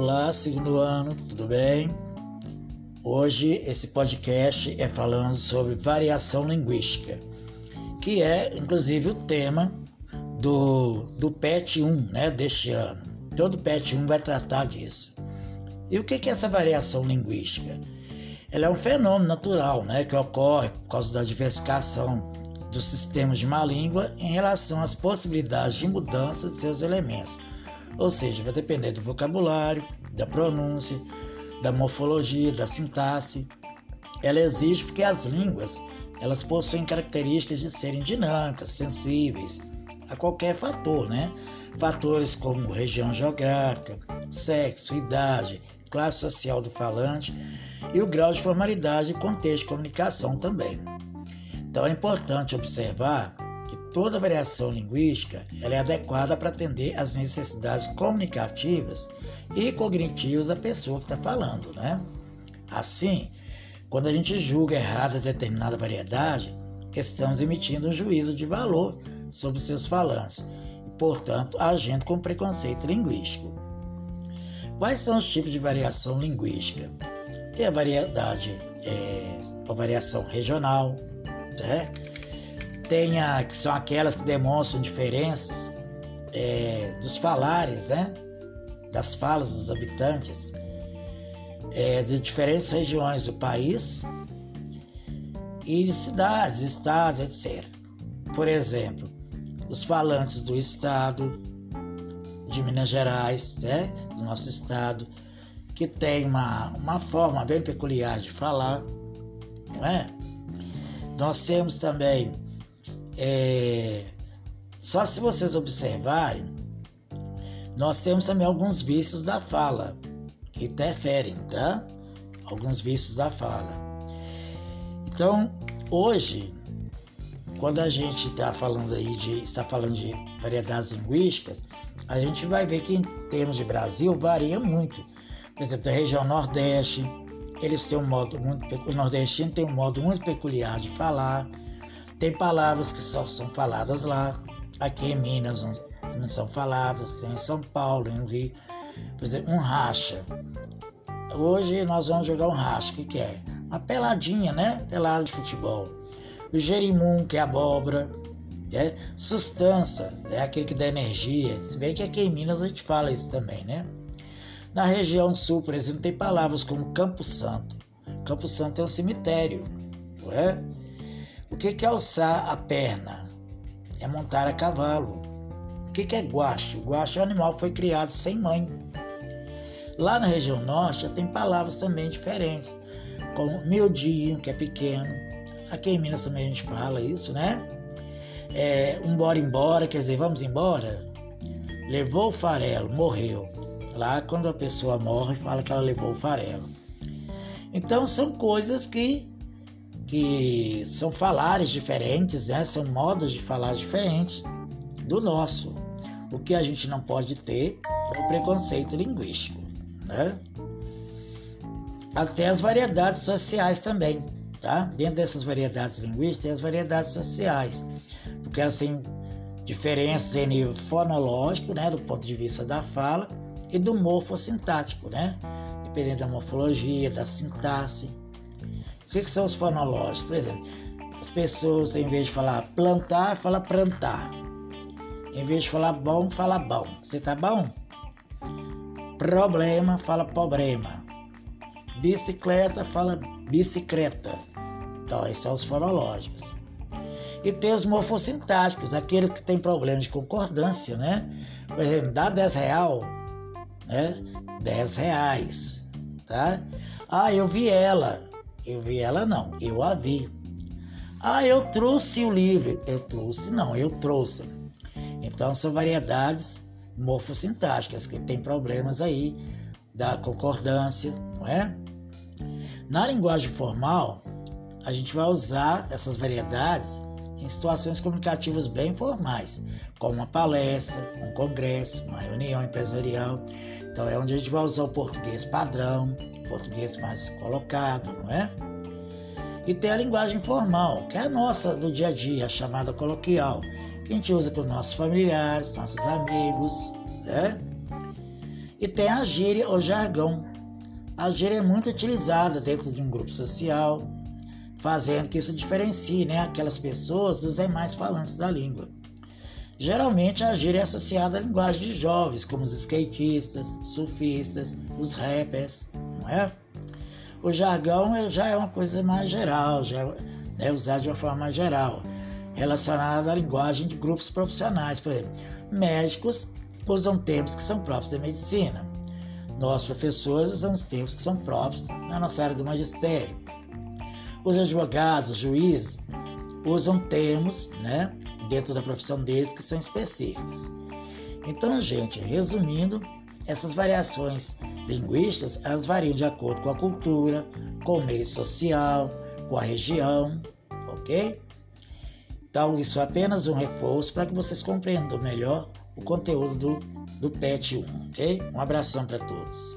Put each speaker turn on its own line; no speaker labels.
Olá, segundo ano, tudo bem? Hoje esse podcast é falando sobre variação linguística, que é inclusive o tema do, do PET 1 né, deste ano. Todo PET 1 vai tratar disso. E o que é essa variação linguística? Ela é um fenômeno natural né, que ocorre por causa da diversificação dos sistemas de uma língua em relação às possibilidades de mudança de seus elementos. Ou seja, vai depender do vocabulário, da pronúncia, da morfologia, da sintaxe. Ela exige porque as línguas elas possuem características de serem dinâmicas, sensíveis a qualquer fator, né? Fatores como região geográfica, sexo, idade, classe social do falante e o grau de formalidade e contexto de comunicação também. Então é importante observar toda variação linguística ela é adequada para atender às necessidades comunicativas e cognitivas da pessoa que está falando. Né? Assim, quando a gente julga errada determinada variedade, estamos emitindo um juízo de valor sobre seus falantes e, portanto, agindo com preconceito linguístico. Quais são os tipos de variação linguística? Tem a variedade, é, a variação regional, né? Tem a, que são aquelas que demonstram diferenças é, dos falares, né? das falas dos habitantes é, de diferentes regiões do país e de cidades, estados, etc. Por exemplo, os falantes do estado de Minas Gerais, né? do nosso estado, que tem uma, uma forma bem peculiar de falar, não é? Nós temos também, é, só se vocês observarem, nós temos também alguns vícios da fala que interferem, tá? Alguns vícios da fala. Então, hoje, quando a gente está falando aí de está falando de variedades linguísticas, a gente vai ver que em termos de Brasil varia muito. Por exemplo, da região Nordeste, eles têm um modo muito o nordestino tem um modo muito peculiar de falar. Tem palavras que só são faladas lá. Aqui em Minas não, não são faladas, em São Paulo, em Rio. Por exemplo, um racha. Hoje nós vamos jogar um racha. O que, que é? Uma peladinha, né? Pelada de futebol. O gerimum, que é abóbora. É? Sustância, é aquele que dá energia. Se bem que aqui em Minas a gente fala isso também, né? Na região sul, por exemplo, tem palavras como Campo Santo. Campo Santo é um cemitério, não é? O que é alçar a perna? É montar a cavalo. O que é guacho? O guacho é um animal que foi criado sem mãe. Lá na região norte já tem palavras também diferentes, como miudinho, que é pequeno. Aqui em Minas também a gente fala isso, né? É, um bora embora, quer dizer, vamos embora. Levou o farelo, morreu. Lá, quando a pessoa morre, fala que ela levou o farelo. Então, são coisas que, que são falares diferentes, né? são modos de falar diferentes do nosso. O que a gente não pode ter é o preconceito linguístico. Né? Até as variedades sociais também. Tá? Dentro dessas variedades linguísticas, tem as variedades sociais, porque elas têm diferenças em nível fonológico, né, do ponto de vista da fala, e do morfossintático, né? Dependendo da morfologia, da sintaxe. O que, que são os fonológicos? Por exemplo, as pessoas, em vez de falar plantar, fala plantar. Em vez de falar bom, fala bom. Você tá bom? Problema, fala problema. Bicicleta, fala bicicleta. Então, esses são os fonológicos. E tem os morfossintáticos, aqueles que têm problemas de concordância, né? Por exemplo, dá 10 real, né? 10 reais, tá? Ah, eu vi ela. Eu vi ela não, eu a vi. Ah, eu trouxe o livro. Eu trouxe, não, eu trouxe. Então são variedades morfossintáticas que tem problemas aí da concordância, não é? Na linguagem formal, a gente vai usar essas variedades em situações comunicativas bem formais, como uma palestra, um congresso, uma reunião empresarial. Então é onde a gente vai usar o português padrão, português mais colocado, não é? E tem a linguagem formal, que é a nossa do dia a dia, a chamada coloquial, que a gente usa com os nossos familiares, nossos amigos, né? E tem a gíria ou jargão. A gíria é muito utilizada dentro de um grupo social, fazendo que isso diferencie né, aquelas pessoas dos demais falantes da língua. Geralmente a gíria é associada à linguagem de jovens, como os skatistas, surfistas, os rappers, é? O jargão já é uma coisa mais geral, já é né, usado de uma forma mais geral, relacionada à linguagem de grupos profissionais. Por exemplo, médicos usam termos que são próprios da medicina. Nós, professores, usamos termos que são próprios na nossa área do magistério. Os advogados, os juízes, usam termos, né, dentro da profissão deles que são específicos. Então, gente, resumindo, essas variações linguísticas, elas variam de acordo com a cultura, com o meio social, com a região, ok? Então, isso é apenas um reforço para que vocês compreendam melhor o conteúdo do, do PET 1, ok? Um abração para todos.